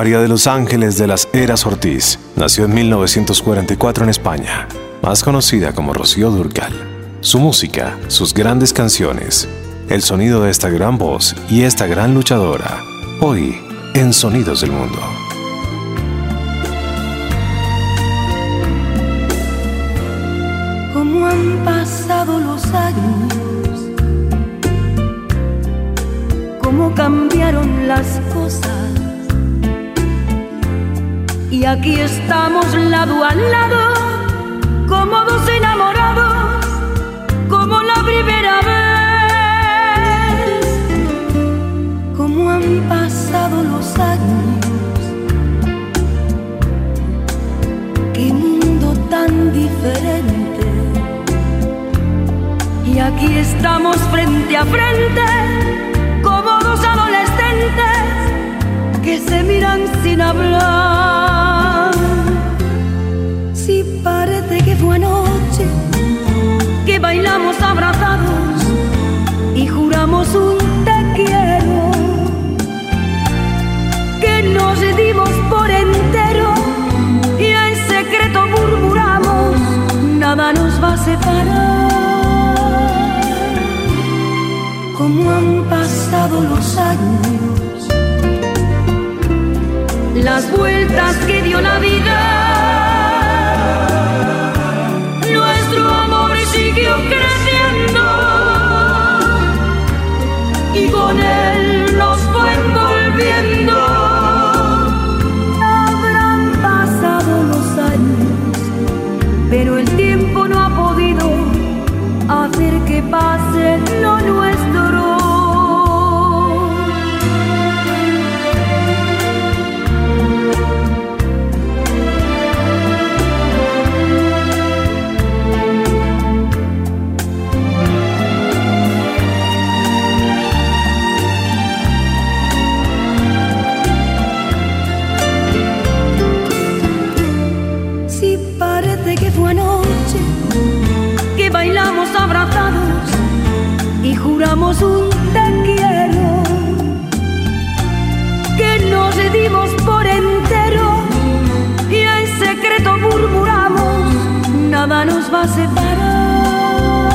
María de los Ángeles de las Heras Ortiz nació en 1944 en España, más conocida como Rocío Durcal. Su música, sus grandes canciones, el sonido de esta gran voz y esta gran luchadora, hoy en Sonidos del Mundo. Cómo han pasado los años, cómo cambiaron las cosas. Y aquí estamos lado a lado, como dos enamorados, como la primera vez. Cómo han pasado los años, qué mundo tan diferente. Y aquí estamos frente a frente, como dos adolescentes que se miran sin hablar. Bailamos abrazados y juramos un te quiero, que nos dimos por entero y en secreto murmuramos, nada nos va a separar. Como han pasado los años, las vueltas que dio la vida, siguió creciendo. Y con él nos separar.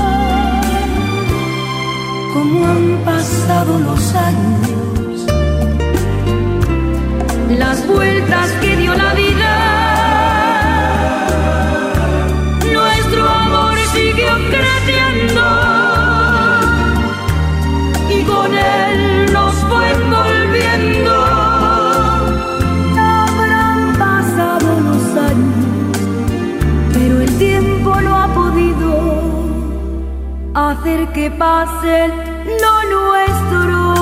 Como han pasado los años, las vueltas que dio la hacer que pase lo nuestro.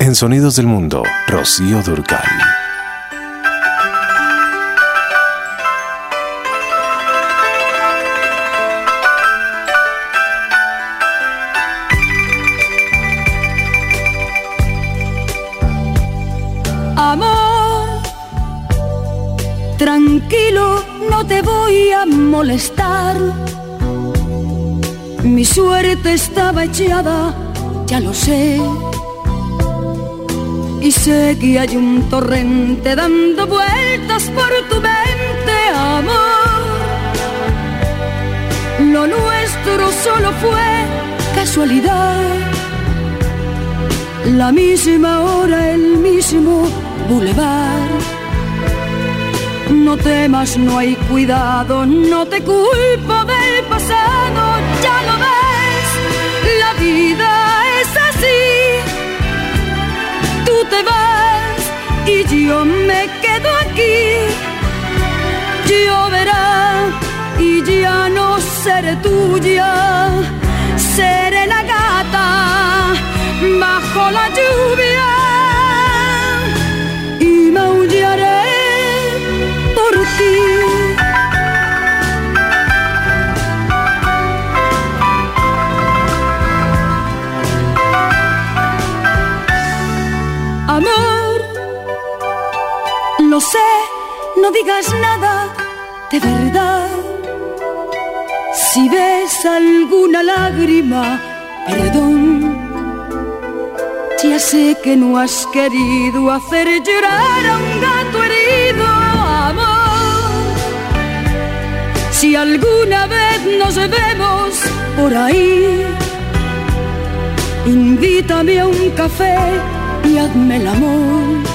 En Sonidos del Mundo, Rocío Durcal. Mi suerte estaba echada, ya lo sé. Y sé que hay un torrente dando vueltas por tu mente, amor. Lo nuestro solo fue casualidad. La misma hora, el mismo bulevar. No temas, no hay cuidado, no te culpo del pasado, ya lo ves, la vida es así. Tú te vas y yo me quedo aquí. Lloverá y ya no seré tuya, seré la gata bajo la lluvia no sé, no digas nada de verdad. Si ves alguna lágrima, perdón. Ya sé que no has querido hacer llorar a un gato herido, amor. Si alguna vez nos vemos por ahí, invítame a un café y hazme el amor.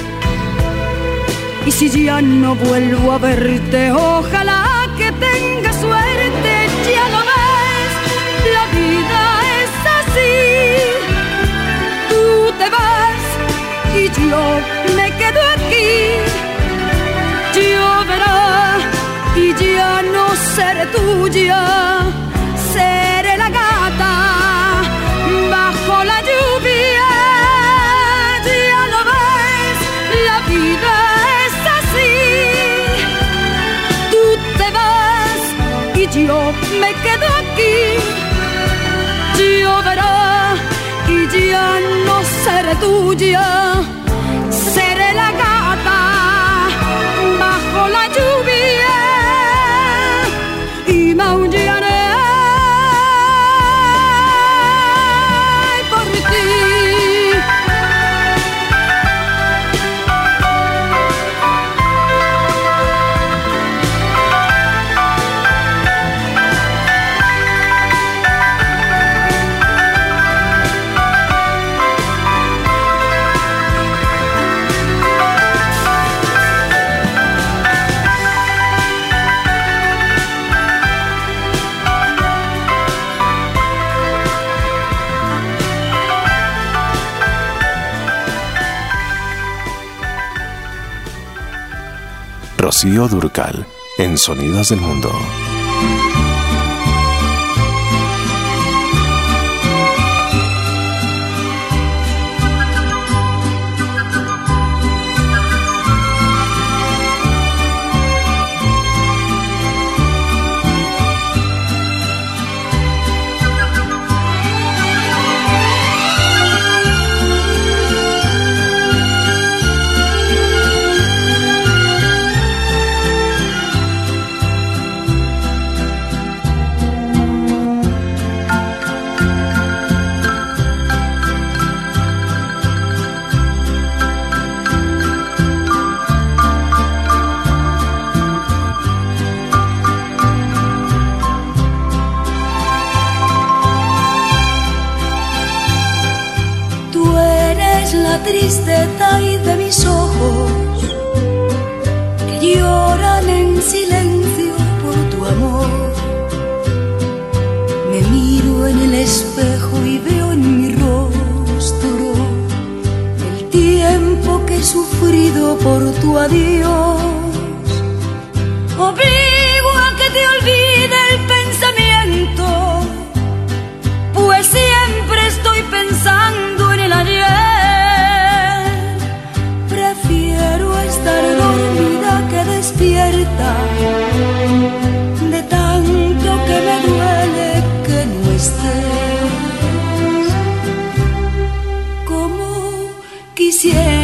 Y si ya no vuelvo a verte, ojalá que tenga suerte, ya lo ves, la vida es así. Tú te vas y yo me quedo aquí. Lloverá y ya no seré tuya, seré Durcal en Sonidos del Mundo. Espejo y veo en mi rostro el tiempo que he sufrido por tu adiós. Obligo a que te olvide el pensamiento pues siempre estoy pensando en el ayer. Prefiero estar dormida que despierta, de tanto que me duele que no estés. Quisiera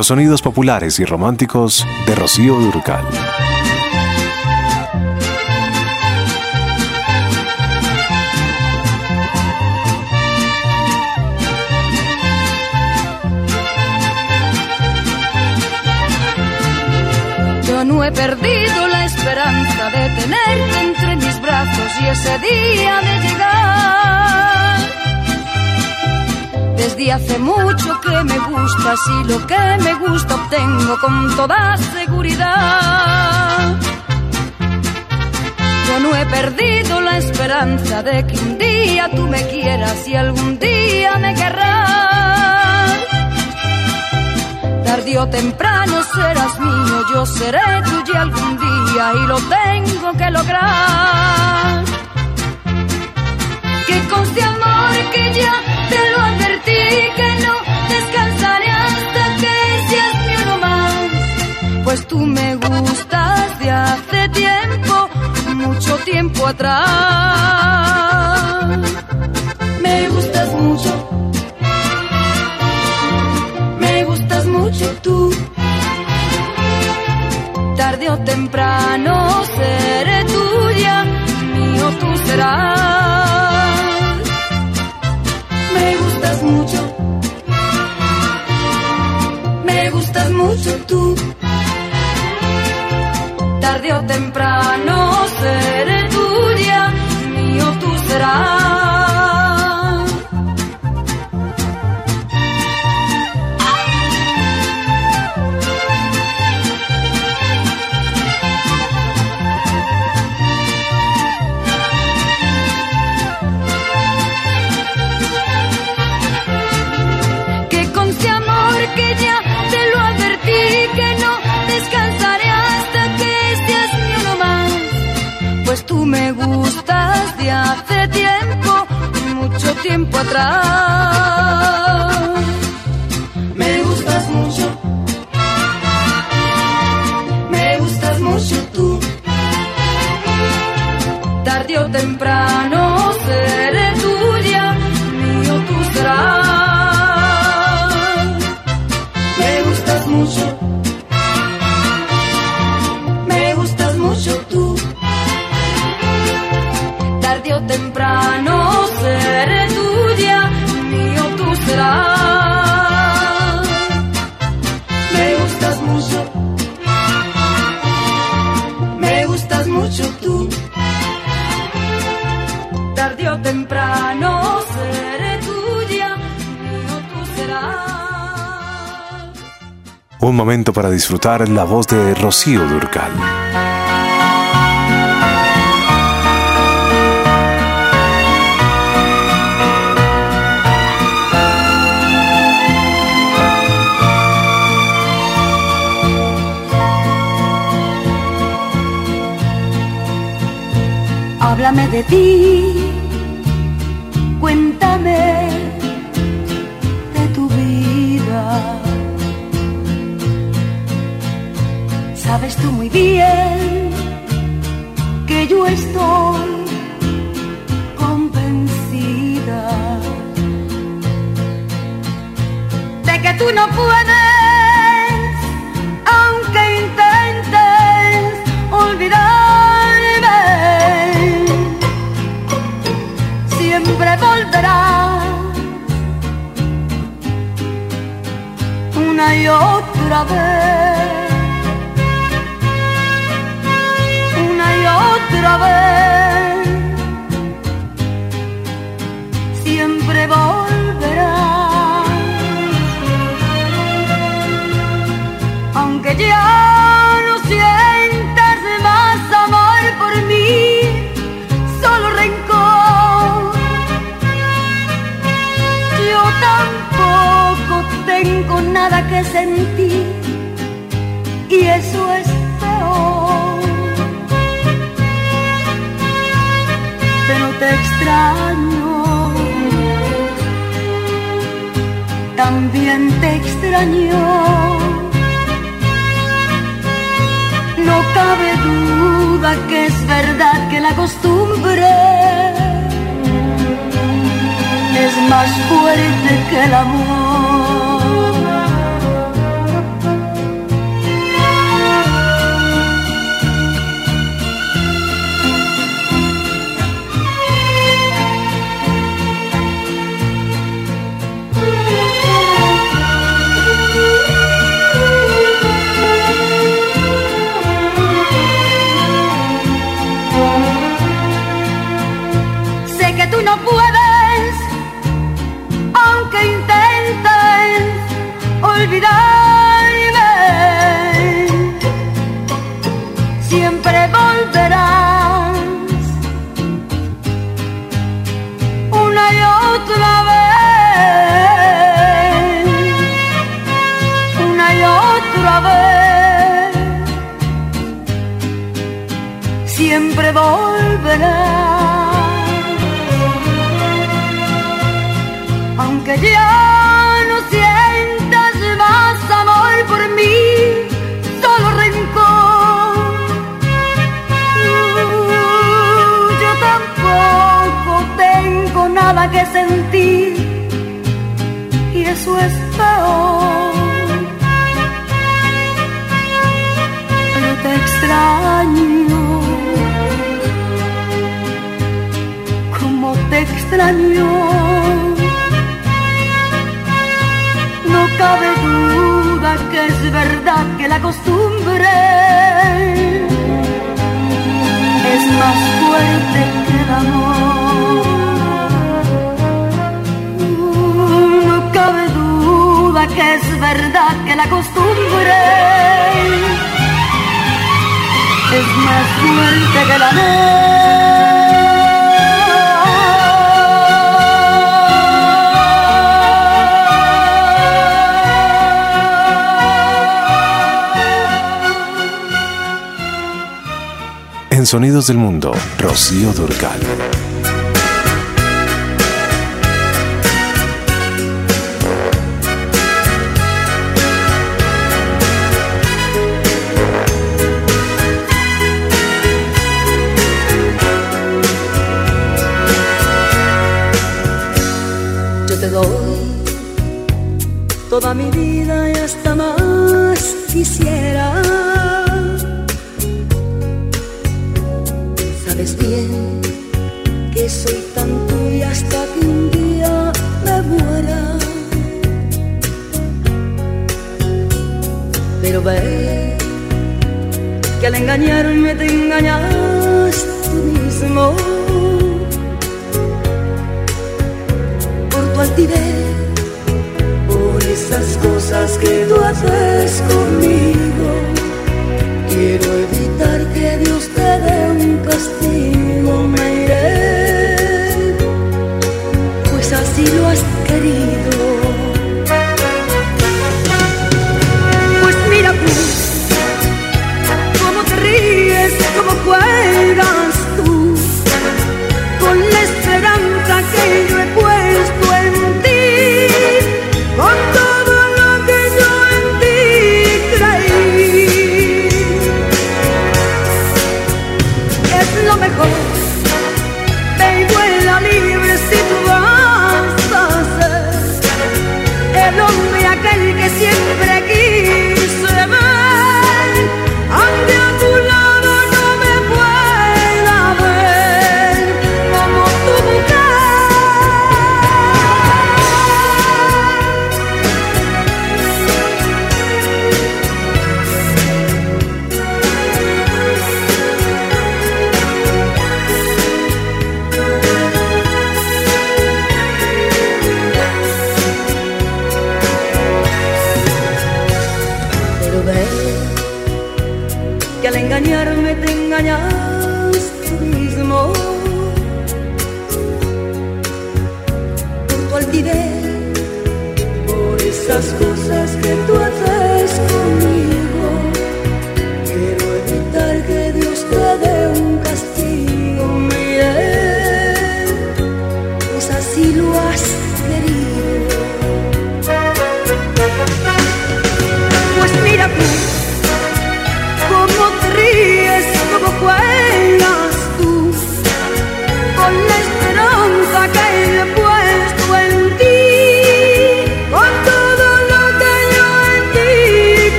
Los sonidos populares y románticos de Rocío Durcal. Yo no he perdido la esperanza de tenerte entre mis brazos y ese día de llegar. Desde hace mucho que me gustas y lo que me gusta obtengo con toda seguridad. Yo no he perdido la esperanza de que un día tú me quieras y algún día me querrás. Tarde o temprano serás mío, yo seré tuya algún día y lo tengo que lograr. Que conste amor que ya te lo advertí, que no descansaré hasta que seas mío no más. Pues tú me gustas de hace tiempo, mucho tiempo atrás. Me gustas mucho. Me gustas mucho tú. Tarde o temprano seré tuya, mío tú serás. Gustas mucho. Me gustas mucho tú. Tarde o temprano tiempo momento para disfrutar la voz de Rocío Durcal. Háblame de ti, cuéntame Sabes tú muy bien que yo estoy convencida de que tú no puedes, aunque intentes olvidarme, siempre volverás una y otra vez, otra vez, siempre volverás, aunque ya no sientas más amor por mí, solo rencor. Yo tampoco tengo nada que sentir. Y eso es extraño, también te extraño. No cabe duda que es verdad que la costumbre es más fuerte que el amor. Y eso es peor. Pero te extraño, como te extraño. No cabe duda que es verdad que la costumbre es más fuerte que el amor. Que es verdad que la costumbre es más fuerte que el amor. En Sonidos del Mundo, Rocío Durcal. Toda mi vida y hasta más quisiera. Sabes bien que soy tan tuya hasta que un día me muera. Pero ve que al engañarme te engañas tú mismo. Esas cosas que tú haces conmigo. Quiero evitar que Dios te dé un castigo, me iré, pues así lo has querido.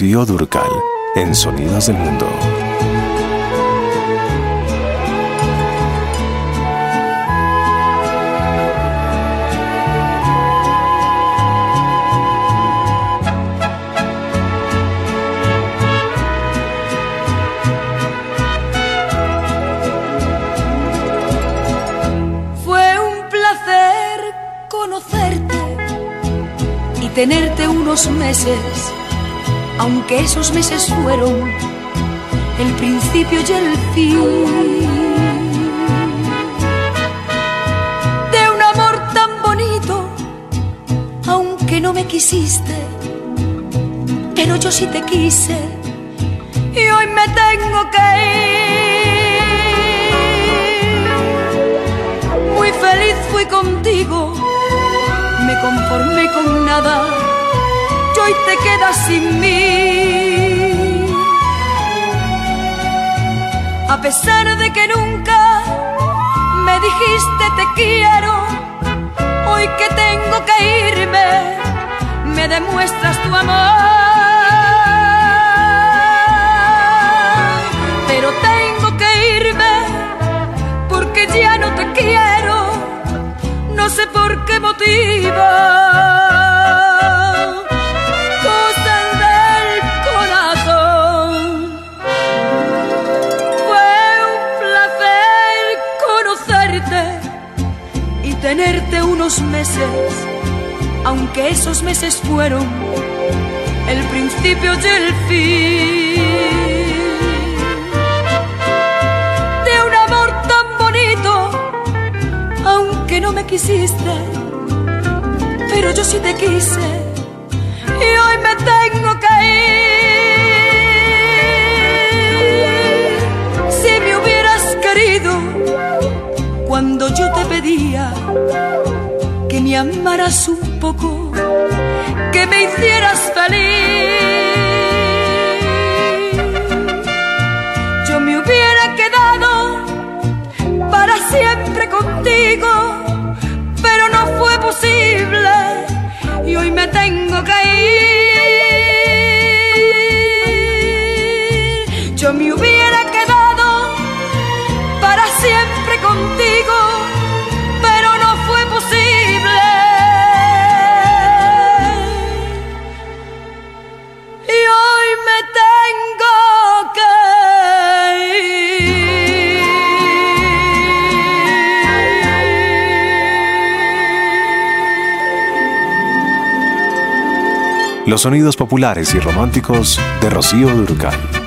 Durcal en Sonidos del Mundo. Fue un placer conocerte y tenerte unos meses aunque esos meses fueron el principio y el fin de un amor tan bonito, aunque no me quisiste, pero yo sí te quise y hoy me tengo que ir. Muy feliz fui contigo, me conformé con nada y te quedas sin mí. A pesar de que nunca me dijiste te quiero, hoy que tengo que irme, me demuestras tu amor. Pero tengo que irme porque ya no te quiero, no sé por qué motivo. Meses, aunque esos meses fueron el principio y el fin de un amor tan bonito, aunque no me quisiste, pero yo sí te quise y hoy me tengo que ir. Si me hubieras querido cuando yo te pedía me amaras un poco, que me hicieras feliz. Yo me hubiera quedado para siempre contigo, pero no fue posible y hoy me tengo que ir. Los sonidos populares y románticos de Rocío Durcal.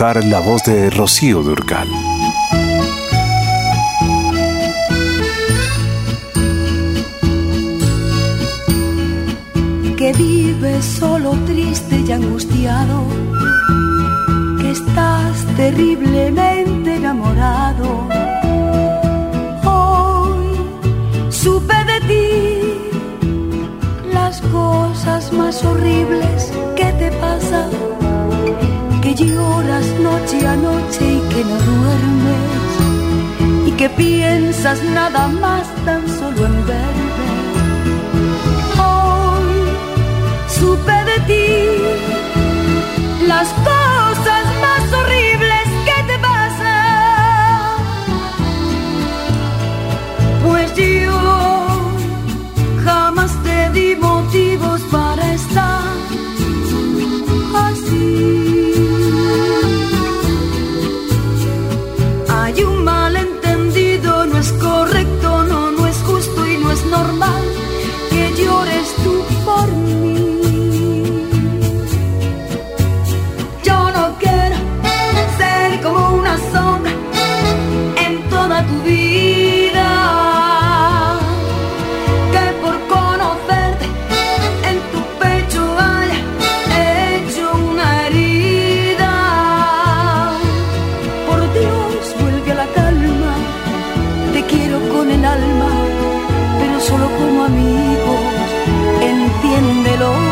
La voz de Rocío Durcal. Que vives solo triste y angustiado, que estás terriblemente enamorado supe de ti las cosas más horribles noche a noche y que no duermes, y que piensas nada más tan solo en verme. Hoy supe de ti las cosas más horribles que te pasan, pues yo motivos bien,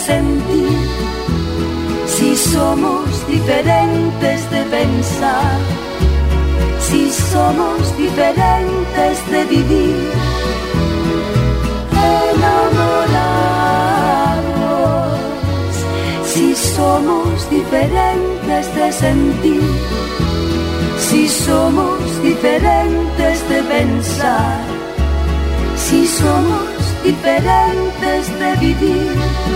sentir, si somos diferentes de pensar si somos diferentes de vivir enamorados, si somos diferentes de sentir, si somos diferentes de pensar, si somos diferentes de vivir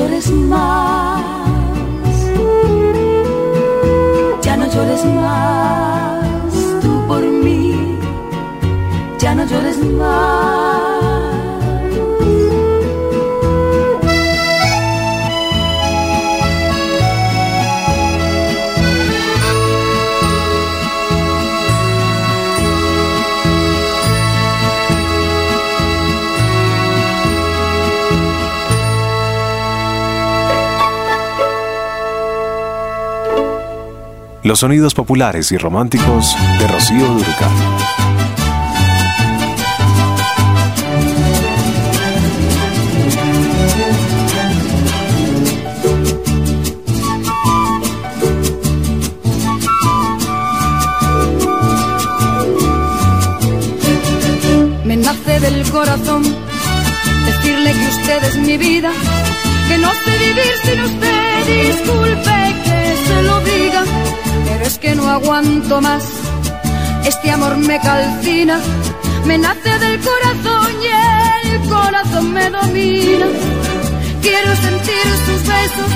llores más, ya no llores más, tú por mí, ya no llores más. Los sonidos populares y románticos de Rocío Durcal. Me nace del corazón decirle que usted es mi vida, que no sé vivir sin usted, disculpe aguanto más. Este amor me calcina, me nace del corazón y el corazón me domina. Quiero sentir sus besos,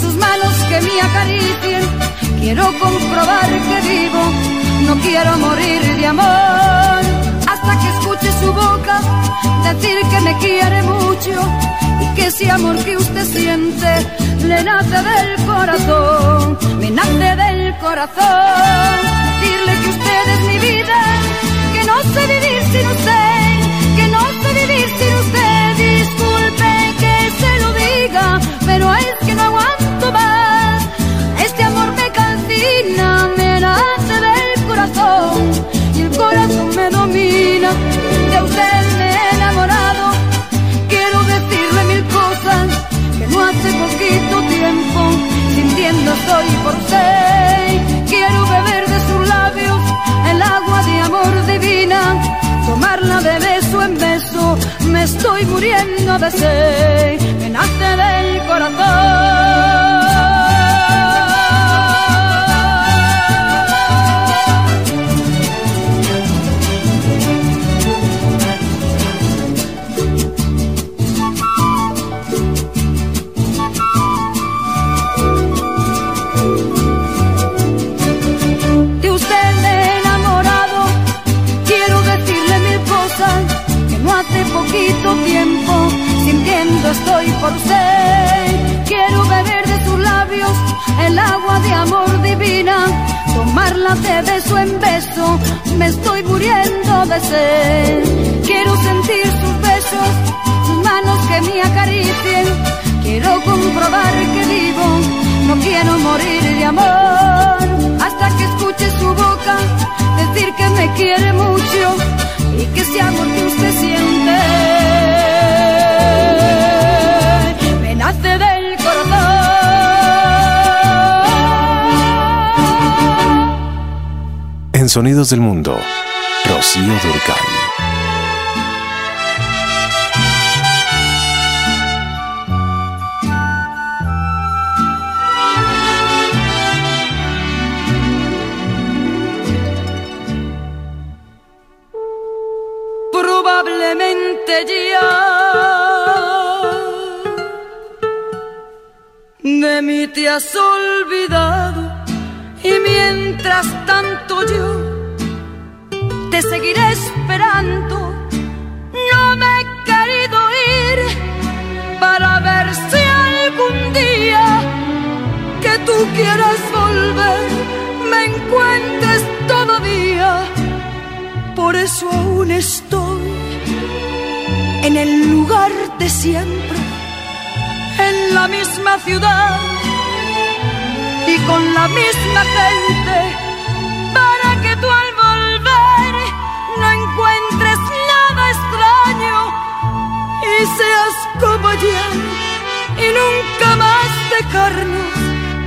sus manos que me acaricien. Quiero comprobar que vivo, no quiero morir de amor. Hasta que escuche su boca decir que me quiere mucho y que ese amor que usted siente le nace del corazón, corazón. Decirle que usted es mi vida, que no sé vivir sin usted, que no sé vivir sin usted. Disculpe que se lo diga, pero es que no aguanto más. Este amor me calcina, me nace del corazón y el corazón me domina. De usted me he enamorado, quiero decirle mil cosas que no hace poquito tiempo sintiendo estoy por ser. agua de amor divina, tomarla de beso en beso, me estoy muriendo de sed, me nace del corazón. Estoy por ser. Quiero beber de tus labios el agua de amor divina, tomarla de beso en beso, me estoy muriendo de sed. Quiero sentir sus besos, sus manos que me acaricien. Quiero comprobar que vivo, no quiero morir de amor. Hasta que escuche su boca decir que me quiere mucho y que ese amor que usted siente del corazón. En Sonidos del Mundo, Rocío Durcal. Y con la misma gente para que tú al volver no encuentres nada extraño y seas como ayer y nunca más dejarnos.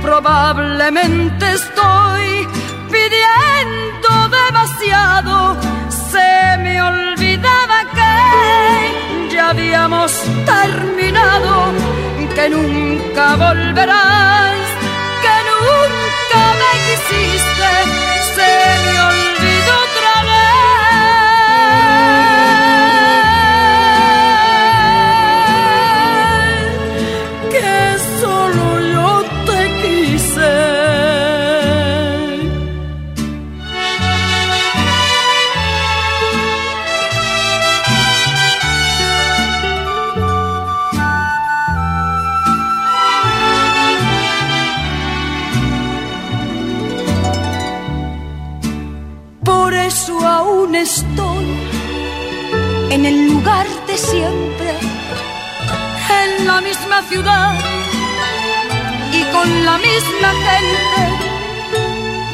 Probablemente estoy pidiendo demasiado, se me olvidaba que ya habíamos terminado que nunca volverás, que nunca me quisiste, se me olvidó la misma ciudad y con la misma gente,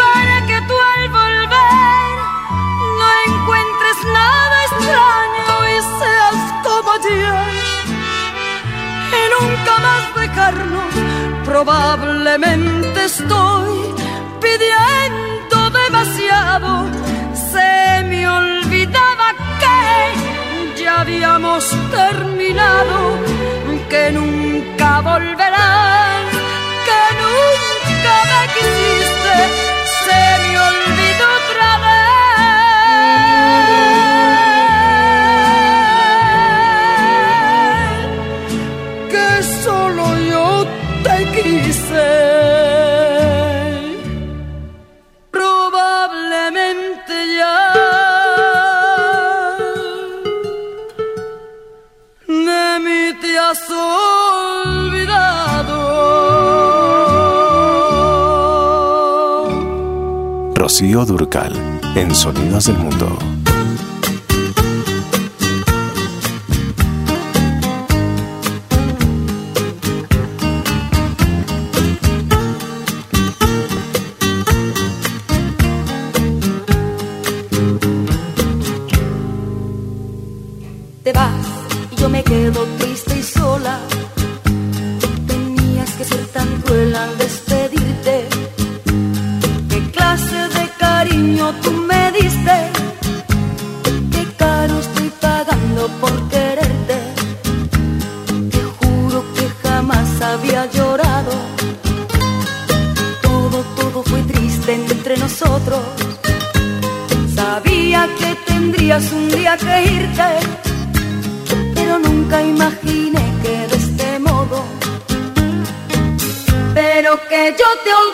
para que tú al volver no encuentres nada extraño y seas como ayer y nunca más dejarnos. Probablemente estoy pidiendo demasiado se me olvidaba que ya habíamos terminado, que nunca volverás, que nunca me quisiste, Rocío Durcal en Sonidos del Mundo. Tendrías un día que irte, pero nunca imaginé que de este modo. Pero que yo te olvide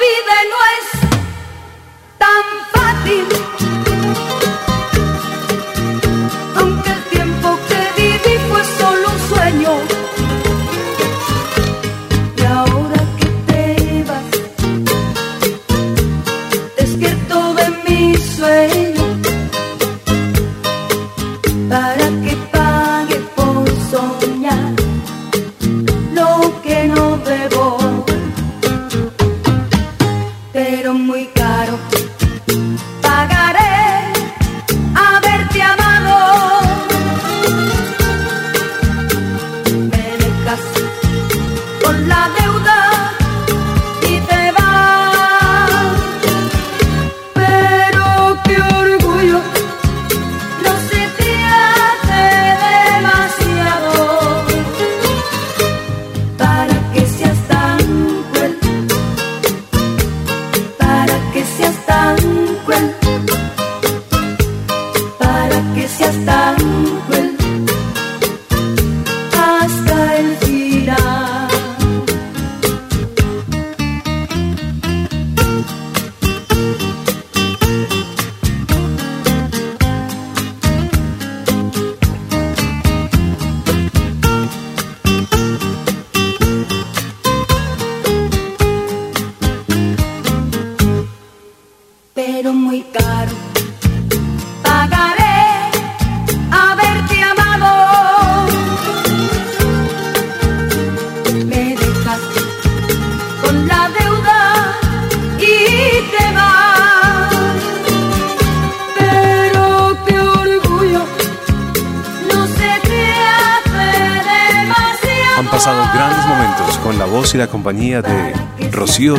de Rocío.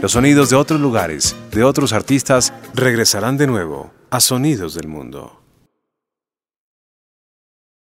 Los sonidos de otros lugares, de otros artistas, regresarán de nuevo a Sonidos del Mundo.